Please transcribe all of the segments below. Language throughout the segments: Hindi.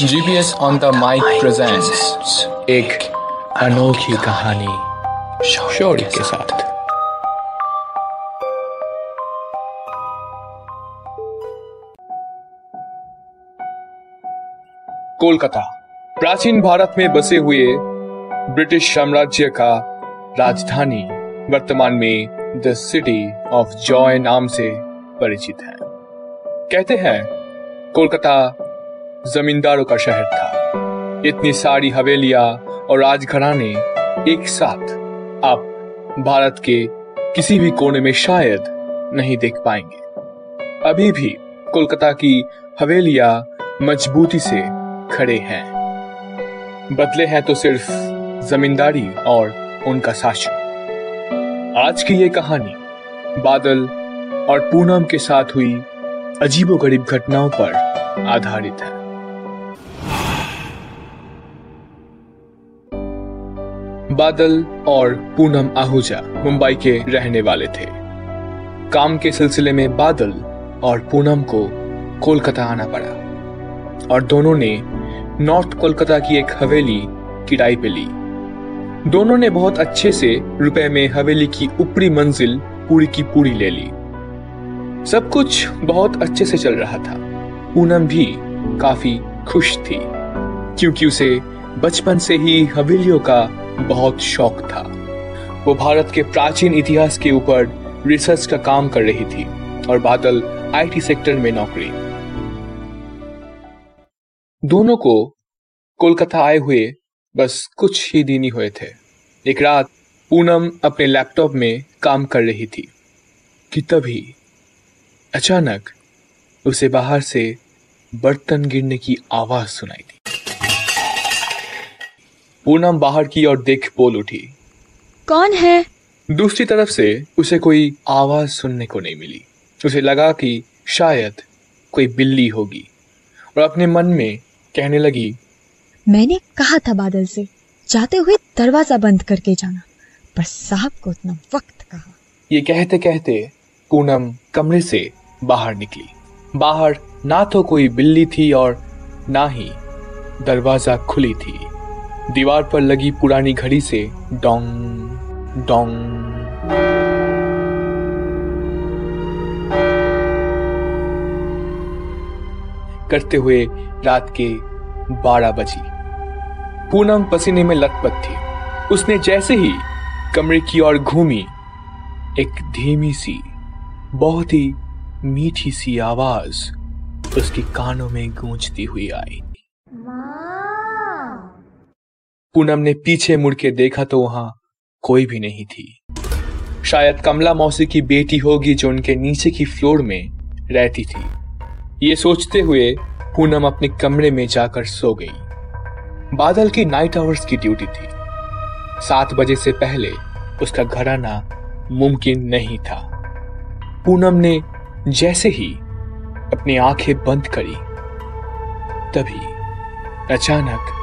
GPS on the mic presents एक अनोखी कहानी शौर्य के साथ। कोलकाता प्राचीन भारत में बसे हुए ब्रिटिश साम्राज्य का राजधानी वर्तमान में द सिटी ऑफ़ जॉय नाम से परिचित है। कहते हैं कोलकाता जमींदारों का शहर था। इतनी सारी हवेलियाँ और राजघराने एक साथ आप भारत के किसी भी कोने में शायद नहीं देख पाएँगे। अभी भी कोलकाता की हवेलियाँ मजबूती से खड़े हैं। बदले हैं तो सिर्फ़ जमींदारी और उनका शासन। आज की ये कहानी बादल और पूनम के साथ हुई अजीबोगरीब घटनाओं पर आधारित है। बादल और पूनम आहूजा मुंबई के रहने वाले थे। काम के सिलसिले में बादल और पूनम को कोलकाता आना पड़ा। और दोनों ने नॉर्थ कोलकाता की एक हवेली किराए पे ली। दोनों ने बहुत अच्छे से रुपए में हवेली की ऊपरी मंजिल पूरी की पूरी ले ली। सब कुछ बहुत अच्छे से चल रहा था। पूनम भी काफ़ी खुश थी, क्योंकि उसे बचपन से ही हवेलियों का बहुत शौक था। वो भारत के प्राचीन इतिहास के ऊपर रिसर्च का काम कर रही थी और बादल आईटी सेक्टर में नौकरी। दोनों को कोलकाता आए हुए बस कुछ ही दिन ही हुए थे। एक रात पूनम अपने लैपटॉप में काम कर रही थी कि तभी अचानक उसे बाहर से बर्तन गिरने की आवाज़ सुनाई दी। पूनम बाहर की और देख बोल उठी। कौन है? दूसरी तरफ़ से उसे कोई आवाज़ सुनने को नहीं मिली। उसे लगा कि शायद कोई बिल्ली होगी। और अपने मन में कहने लगी मैंने कहा था बादल से जाते हुए दरवाज़ा बंद करके जाना। पर साहब को उतना वक्त कहा। ये कहते कहते पूनम कमरे से बाहर निकली। बाहर ना तो कोई बिल्ली थी और ना ही दरवाज़ा खुली थी। दीवार पर लगी पुरानी घड़ी से डोंग डोंग। करते हुए रात के बारह बजी। पूनम पसीने में लथपथ थी। उसने जैसे ही कमरे की ओर घूमी, एक धीमी सी, बहुत ही मीठी सी आवाज़ उसके कानों में गूंजती हुई आई। पूनम ने पीछे मुड़ के देखा तो वहाँ कोई भी नहीं थी। शायद कमला मौसी की बेटी होगी जो उनके नीचे की फ्लोर में रहती थी। ये सोचते हुए पूनम अपने कमरे में जाकर सो गई। बादल की नाइट आवर्स की ड्यूटी थी। सात बजे से पहले उसका घर आना मुमकिन नहीं था। पूनम ने जैसे ही अपनी आँखें बंद करी, तभी अचानक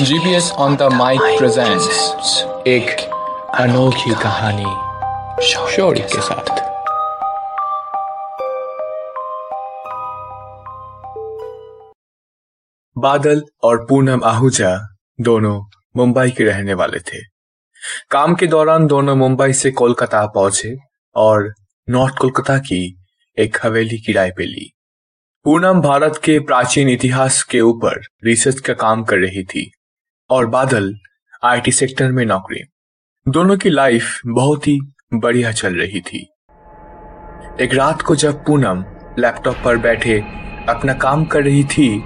GPS on the mic presents एक अनोखी कहानी शौर्य के साथ बादल और पूनम आहूजा दोनों मुंबई के रहने वाले थे। काम के दौरान दोनों मुंबई से कोलकाता पहुँचे और नॉर्थ कोलकाता की एक हवेली किराए पे ली। पूनम भारत के प्राचीन इतिहास के ऊपर रिसर्च का काम कर रही थी। और बादल आईटी सेक्टर में नौकरी। दोनों की लाइफ बहुत ही बढ़िया चल रही थी। एक रात को जब पूनम लैपटॉप पर बैठे अपना काम कर रही थी,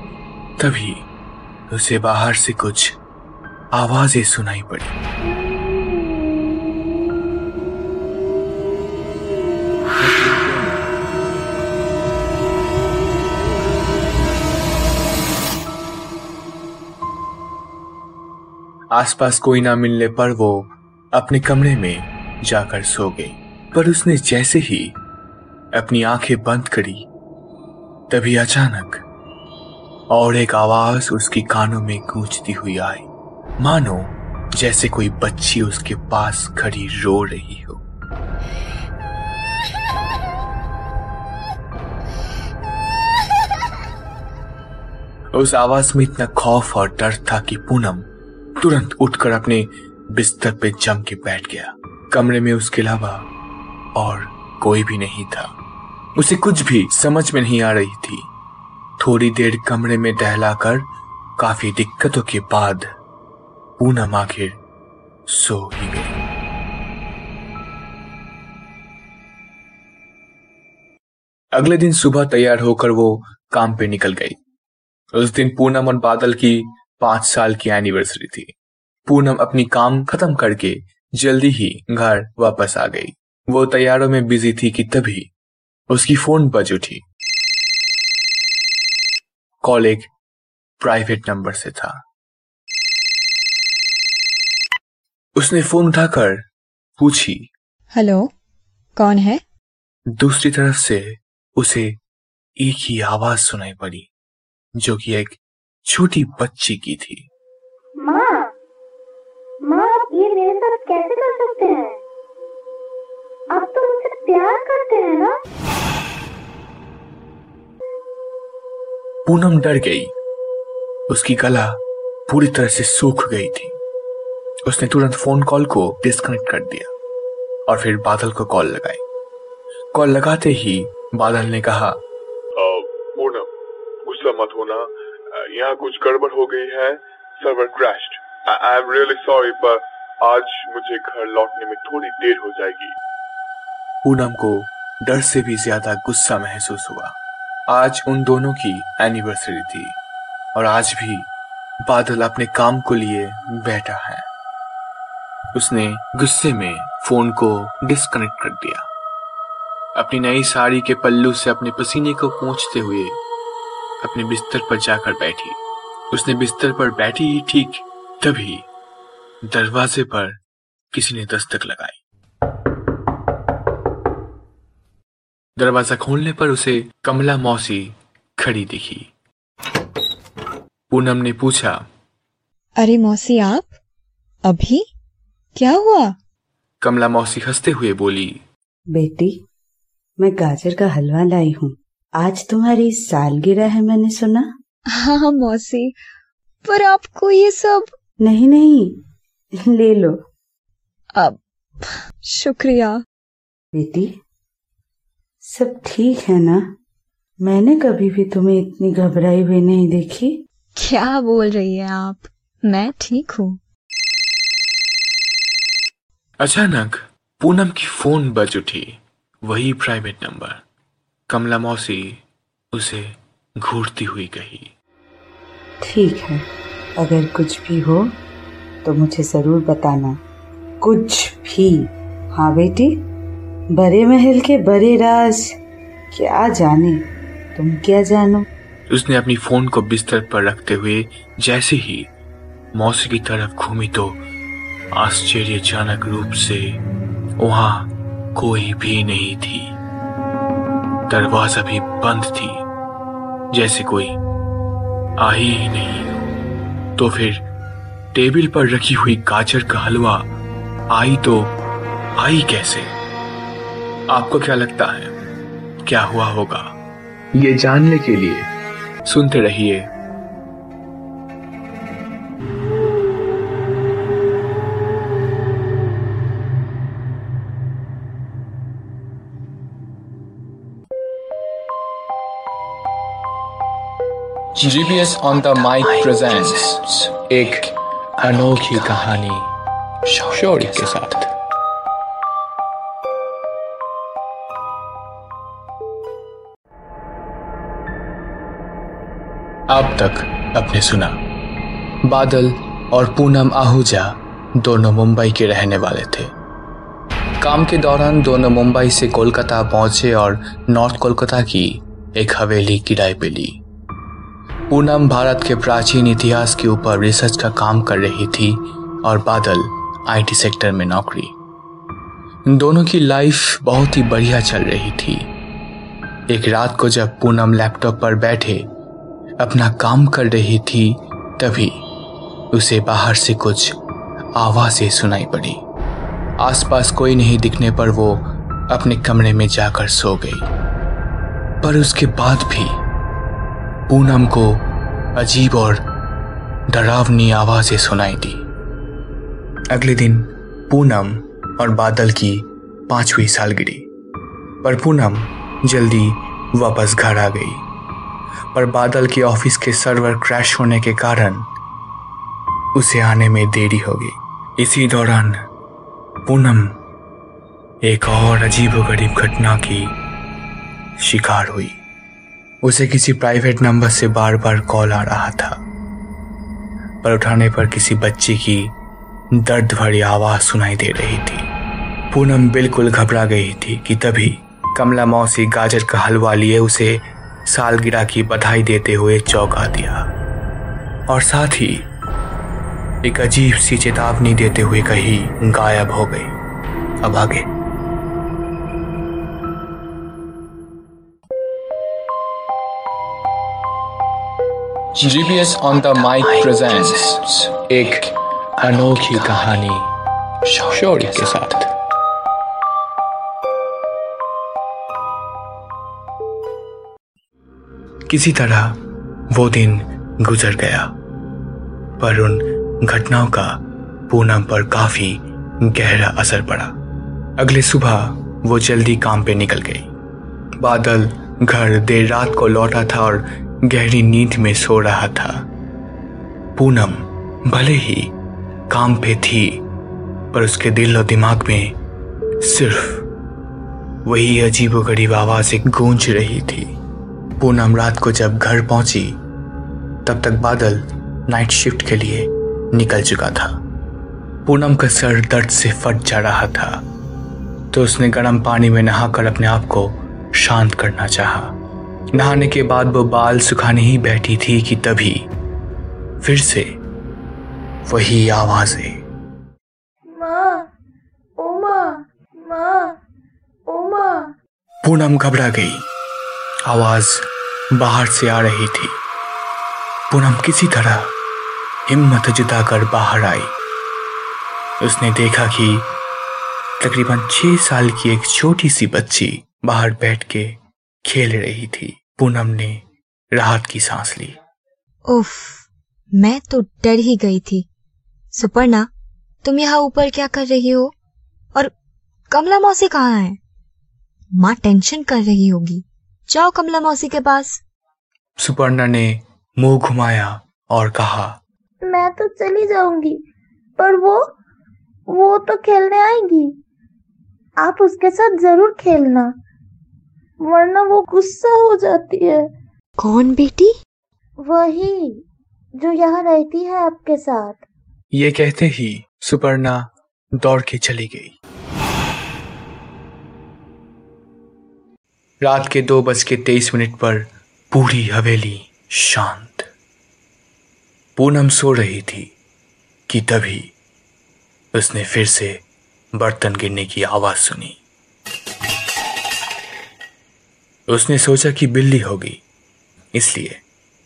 तभी उसे बाहर से कुछ आवाज़ें सुनाई पड़ी। आसपास कोई ना मिलने पर वो अपने कमरे में जाकर सो गई। पर उसने जैसे ही अपनी आँखें बंद करी, तभी अचानक और एक आवाज़ उसकी कानों में गूंजती हुई आई। मानो जैसे कोई बच्ची उसके पास खड़ी रो रही हो। उस आवाज़ में इतना खौफ और डर था कि पूनम तुरंत उठकर अपने बिस्तर पे जम के बैठ गया। कमरे में उसके अलावा और कोई भी नहीं था। उसे कुछ भी समझ में नहीं आ रही थी। थोड़ी देर कमरे में टहलाकर काफ़ी दिक्कतों के बाद पूनम आखिर सो ही गई। अगले दिन सुबह तैयार होकर वो काम पे निकल गई। उस दिन पूनम और बादल की पाँच साल की एनिवर्सरी थी। पूनम अपनी काम खत्म करके जल्दी ही घर वापस आ गई। वो तैयारों में बिज़ी थी कि तभी उसकी फ़ोन बज उठी। कॉल एक प्राइवेट नंबर से था। उसने फ़ोन उठाकर पूछी हेलो कौन है? दूसरी तरफ़ से उसे एक ही आवाज़ सुनाई पड़ी जो कि एक छोटी बच्ची की थी। माँ माँ आप ये मेरे साथ कैसे कर सकते हैं? आप तो मुझसे प्यार करते हैं ना? पूनम डर गई। उसकी गला पूरी तरह से सूख गई थी। उसने तुरंत फ़ोन कॉल को डिस्कनेक्ट कर दिया और फिर बादल को कॉल लगाई। कॉल लगाते ही बादल ने कहा पूनम गुस्सा मत होना यहाँ कुछ गड़बड़ हो गई है server crashed I am really sorry पर आज मुझे घर लौटने में थोड़ी देर हो जाएगी। पूनम को डर से भी ज़्यादा गुस्सा महसूस हुआ। आज उन दोनों की एनिवर्सरी थी, और आज भी बादल अपने काम को लिए बैठा है। उसने गुस्से में फ़ोन को डिस्कनेक्ट कर दिया। अपनी नई साड़ी के पल्लू से अपने पसीने को पोंछते हुए अपने बिस्तर पर जाकर बैठी। उसने बिस्तर पर बैठी ही ठीक तभी दरवाजे पर किसी ने दस्तक लगाई। दरवाज़ा खोलने पर उसे कमला मौसी खड़ी दिखी। पूनम ने पूछा अरे मौसी आप? अभी? क्या हुआ? कमला मौसी हँसते हुए बोली बेटी मैं गाजर का हलवा लाई हूँ। आज तुम्हारी सालगिरह है मैंने सुना। हाँ मौसी पर आपको ये सब नहीं नहीं ले लो। अब शुक्रिया। बेटी सब ठीक है ना? मैंने कभी भी तुम्हें इतनी घबराई हुई नहीं देखी। क्या बोल रही है आप? मैं ठीक हूँ। अचानक पूनम की फ़ोन बज उठी वही प्राइवेट नंबर कमला मौसी उसे घूरती हुई कही। ठीक है अगर कुछ भी हो तो मुझे ज़रूर बताना। कुछ भी। हाँ बेटी? बड़े महल के बड़े राज। क्या जाने? तुम क्या जानो? उसने अपनी फ़ोन को बिस्तर पर रखते हुए जैसे ही मौसी की तरफ़ घूमी तो आश्चर्यजनक रूप से वहाँ कोई भी नहीं थी। दरवाज़ा भी बंद थी। जैसे कोई आई ही नहीं। तो फिर टेबल पर रखी हुई गाजर का हलवा आई तो आई कैसे? आपको क्या लगता है? क्या हुआ होगा? ये जानने के लिए सुनते रहिए GPS on the mic presents एक अनोखी कहानी शौर्य के साथ। अब तक आपने सुना, बादल और पूनम आहूजा दोनों मुंबई के रहने वाले थे। काम के दौरान दोनों मुंबई से कोलकाता पहुँचे और नॉर्थ कोलकाता की एक हवेली किराए पे ली। पूनम भारत के प्राचीन इतिहास के ऊपर रिसर्च का काम कर रही थी और बादल आईटी सेक्टर में नौकरी। दोनों की लाइफ बहुत ही बढ़िया चल रही थी। एक रात को जब पूनम लैपटॉप पर बैठे, अपना काम कर रही थी, तभी उसे बाहर से कुछ आवाज़ें सुनाई पड़ी। आसपास कोई नहीं दिखने पर वो अपने कमरे में जाकर सो गई। पर उसके बाद भी पूनम को अजीब और डरावनी आवाज़ें सुनाई दी। अगले दिन पूनम और बादल की पांचवी सालगिरह पर पूनम जल्दी वापस घर आ गई। पर बादल के ऑफ़िस के सर्वर क्रैश होने के कारण उसे आने में देरी हो गई। इसी दौरान पूनम एक और अजीबोगरीब घटना की शिकार हुई। उसे किसी प्राइवेट नंबर से बार बार कॉल आ रहा था। पर उठाने पर किसी बच्चे की दर्द भरी आवाज़ सुनाई दे रही थी। पूनम बिल्कुल घबरा गई थी कि तभी कमला मौसी गाजर का हलवा लिए उसे सालगिरह की बधाई देते हुए चौंका दिया। और साथ ही एक अजीब सी चेतावनी देते हुए कहीं, गायब हो गई। अब आगे। GPS on the mic presents एक अनोखी कहानी शौर्य के साथ। किसी तरह वो दिन गुजर गया, पर उन घटनाओं का पूनम पर काफ़ी गहरा असर पड़ा। अगले सुबह वो जल्दी काम पे निकल गई। बादल घर देर रात को लौटा था और गहरी नींद में सो रहा था। पूनम भले ही काम पे थी, पर उसके दिल और दिमाग में सिर्फ़ वही अजीबोगरीब आवाज़ें गूंज रही थी। पूनम रात को जब घर पहुँची, तब तक बादल नाइट शिफ्ट के लिए निकल चुका था। पूनम का सर दर्द से फट जा रहा था तो उसने गर्म पानी में नहाकर अपने आप को शांत करना चाहा। नहाने के बाद वो बाल सुखाने ही बैठी थी कि तभी फिर से वही आवाज़ें। पूनम घबरा गई। आवाज़ बाहर से आ रही थी। पूनम किसी तरह हिम्मत जुटाकर बाहर आई। उसने देखा कि तकरीबन छह साल की एक छोटी सी बच्ची बाहर बैठ के खेल रही थी। पूनम ने राहत की सांस ली। उफ मैं तो डर ही गई थी। सुपर्णा तुम यहाँ ऊपर क्या कर रही हो? और कमला मौसी कहाँ है? माँ टेंशन कर रही होगी। जाओ कमला मौसी के पास। सुपर्णा ने मुँह घुमाया और कहा मैं तो चली जाऊँगी पर वो वो तो खेलने आएगी। आप उसके साथ ज़रूर खेलना। वरना वो गुस्सा हो जाती है। कौन बेटी? वही जो यहाँ रहती है आपके साथ। ये कहते ही सुपर्णा दौड़ के चली गई। रात के दो बज के तेईस मिनट पर पूरी हवेली शांत। पूनम सो रही थी कि तभी उसने फिर से बर्तन गिरने की आवाज़ सुनी। उसने सोचा कि बिल्ली होगी इसलिए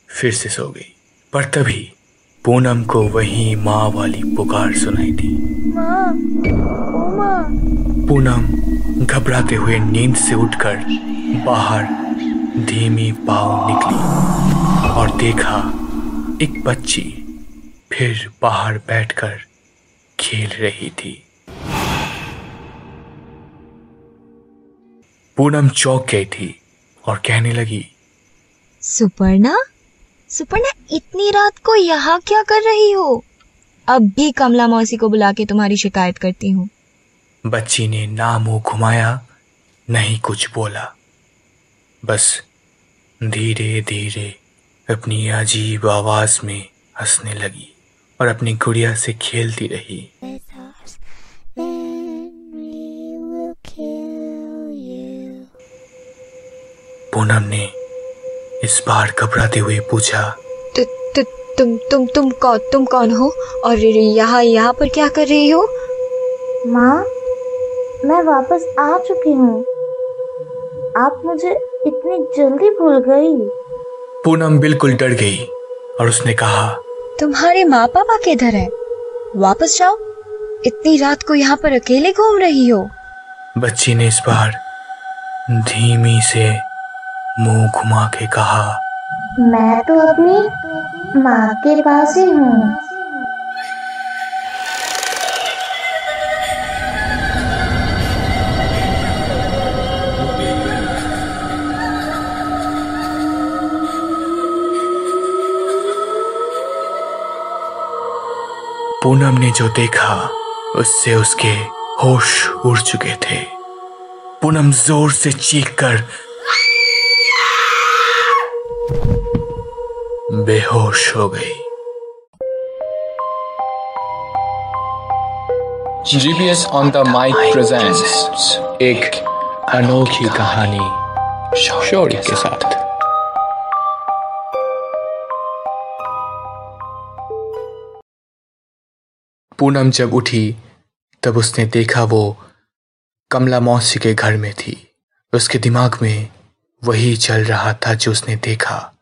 फिर से सो गई। पर तभी पूनम को वही माँ वाली पुकार सुनाई दी। माँ ओ माँ। पूनम घबराते हुए नींद से उठकर बाहर धीमी पाव निकली और देखा एक बच्ची फिर बाहर बैठकर खेल रही थी। पूनम चौंक गई थी। और कहने लगी सुपर्णा सुपर्णा इतनी रात को यहाँ क्या कर रही हो? अब भी कमला मौसी को बुला के तुम्हारी शिकायत करती हूँ। बच्ची ने ना मुँह घुमाया नहीं कुछ बोला। बस धीरे धीरे अपनी अजीब आवाज़ में हंसने लगी और अपनी गुड़िया से खेलती रही। पूनम ने इस बार घबराते हुए पूछा तु, तु, तुम तुम तुम कौन तुम कौन हो? और यहाँ यहाँ पर क्या कर रही हो? माँ मैं वापस आ चुकी हूँ। आप मुझे इतनी जल्दी भूल गई। पूनम बिल्कुल डर गई और उसने कहा तुम्हारे माँ पापा किधर है? वापस जाओ। इतनी रात को यहाँ पर अकेले घूम रही हो। बच्ची ने इस बार धीमी से मुँह घुमा के कहा मैं तो अपनी माँ के पास ही हूँ। पूनम ने जो देखा उससे उसके होश उड़ चुके थे। पूनम ज़ोर से चीख कर बेहोश हो गई। GPS on the mic presents एक अनोखी कहानी शौर्य के साथ। पूनम जब उठी तब उसने देखा वो कमला मौसी के घर में थी। उसके दिमाग में वही चल रहा था जो उसने देखा।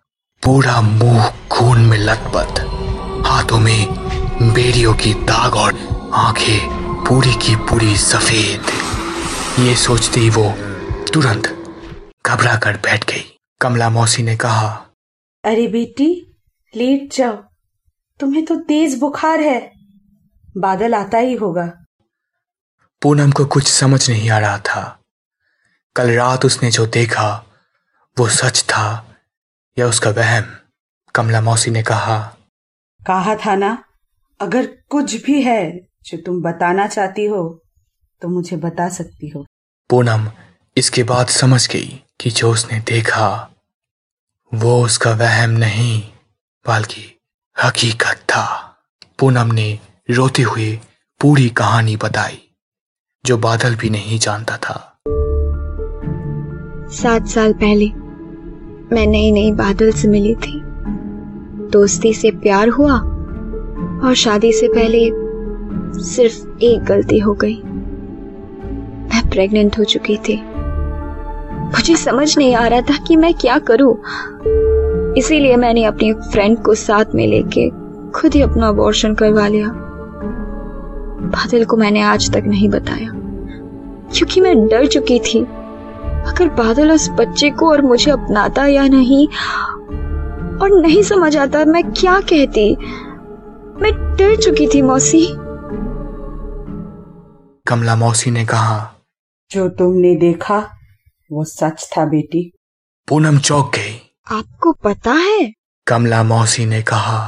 पूरा मुँह खून में लथपथ। हाथों में बेड़ियों की दाग और आँखें पूरी की पूरी सफ़ेद। ये सोचते ही वो तुरंत घबरा कर बैठ गई। कमला मौसी ने कहा अरे बेटी लेट जाओ। तुम्हें तो तेज बुखार है। बादल आता ही होगा। पूनम को कुछ समझ नहीं आ रहा था। कल रात उसने जो देखा वो सच था। या उसका वहम कमला मौसी ने कहा कहा था ना अगर कुछ भी है जो तुम बताना चाहती हो तो मुझे बता सकती हो। पूनम इसके बाद समझ गई कि जो उसने देखा वो उसका वहम नहीं बल्कि हकीकत था। पूनम ने रोते हुए पूरी कहानी बताई जो बादल भी नहीं जानता था। सात साल पहले मैं नई नई बादल से मिली थी। दोस्ती से प्यार हुआ और शादी से पहले सिर्फ़ एक गलती हो गई। मैं प्रेग्नेंट हो चुकी थी। मुझे समझ नहीं आ रहा था कि मैं क्या करूँ। इसीलिए मैंने अपनी फ्रेंड को साथ में लेके खुद ही अपना अबॉर्शन करवा लिया। बादल को मैंने आज तक नहीं बताया, क्योंकि मैं डर चुकी थी। अगर बादल उस बच्चे को और मुझे अपनाता या नहीं और नहीं समझ आता मैं क्या कहती? मैं डर चुकी थी मौसी। कमला मौसी ने कहा जो तुमने देखा वो सच था बेटी। पूनम चौक गई। आपको पता है? कमला मौसी ने कहा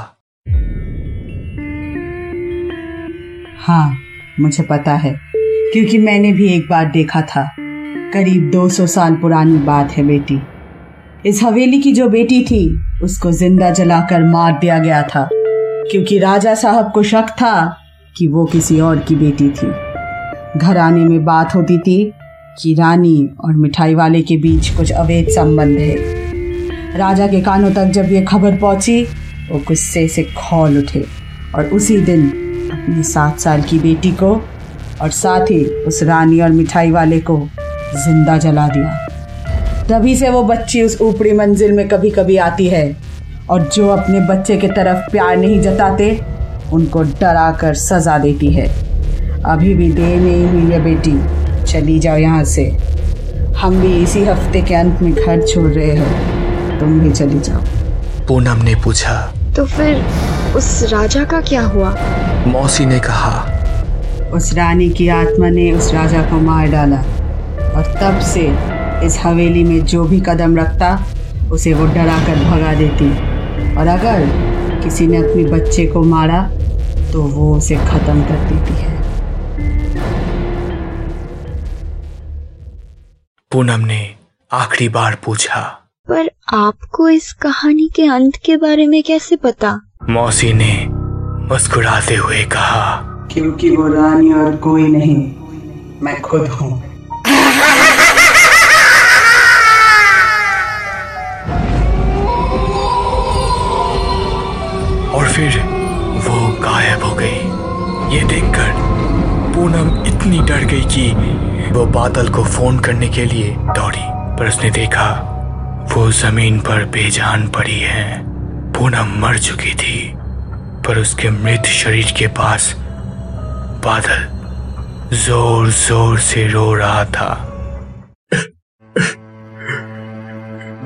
हाँ मुझे पता है क्योंकि मैंने भी एक बार देखा था। करीब 200 साल पुरानी बात है बेटी। इस हवेली की जो बेटी थी, उसको ज़िंदा जलाकर मार दिया गया था, क्योंकि राजा साहब को शक था कि वो किसी और की बेटी थी। घर आने में बात होती थी कि रानी और मिठाई वाले के बीच कुछ अवैध संबंध है। राजा के कानों तक जब ये खबर पहुँची, वो गुस्से से खोल उठे और उसी दिन अपनी सात साल की बेटी को और साथ ही उस रानी और मिठाई वाले को ज़िंदा जला दिया। तभी से वो बच्ची उस ऊपरी मंजिल में कभी कभी आती है और जो अपने बच्चे के तरफ़ प्यार नहीं जताते उनको डरा कर सजा देती है। अभी भी देर नहीं हुई है बेटी। चली जाओ यहाँ से। हम भी इसी हफ़्ते के अंत में घर छोड़ रहे हैं। तुम भी चली जाओ। पूनम ने पूछा। तो फिर उस राजा का क्या हुआ? मौसी ने कहा। उस रानी की आत्मा ने उस राजा को मार डाला। और तब से इस हवेली में जो भी कदम रखता उसे वो डरा कर भगा देती। और अगर किसी ने अपने बच्चे को मारा तो वो उसे खत्म कर देती है। पूनम ने आखिरी बार पूछा पर आपको इस कहानी के अंत के बारे में कैसे पता? मौसी ने मुस्कुराते हुए कहा क्योंकि वो रानी और कोई नहीं मैं खुद हूँ। फिर वो गायब हो गई। ये देखकर पूनम इतनी डर गई कि वो बादल को फ़ोन करने के लिए दौड़ी। पर उसने देखा, वो ज़मीन पर बेजान पड़ी है। पूनम मर चुकी थी, पर उसके मृत शरीर के पास बादल ज़ोर ज़ोर से रो रहा था।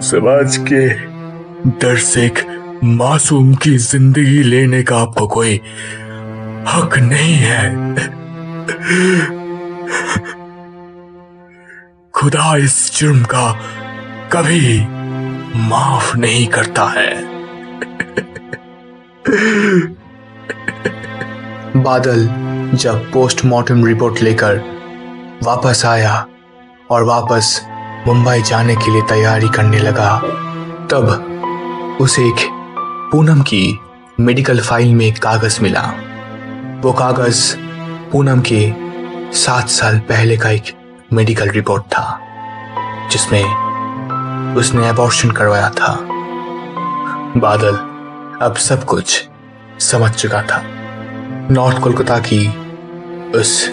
समाज के दर्शक मासूम की ज़िंदगी लेने का आपको कोई हक नहीं है। खुदा इस जुर्म का कभी माफ़ नहीं करता है। बादल जब पोस्टमार्टम रिपोर्ट लेकर वापस आया और वापस मुंबई जाने के लिए तैयारी करने लगा, तब उसे एक पूनम की मेडिकल फ़ाइल में कागज़ मिला। वो कागज़ पूनम के सात साल पहले का एक मेडिकल रिपोर्ट था, जिसमें उसने अबॉर्शन करवाया था। बादल अब सब कुछ समझ चुका था। नॉर्थ कोलकाता की उस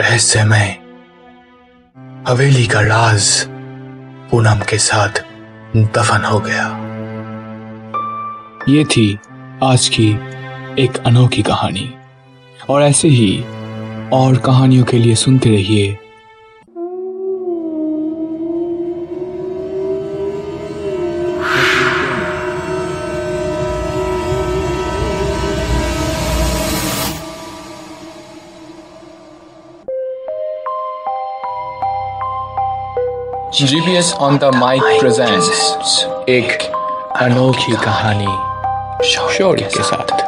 रहस्यमय हवेली का राज पूनम के साथ दफन हो गया। ये थी आज की एक अनोखी कहानी। और ऐसे ही और कहानियों के लिए सुनते रहिए। GPS on the mic presents एक अनोखी कहानी। शौर्य के साथ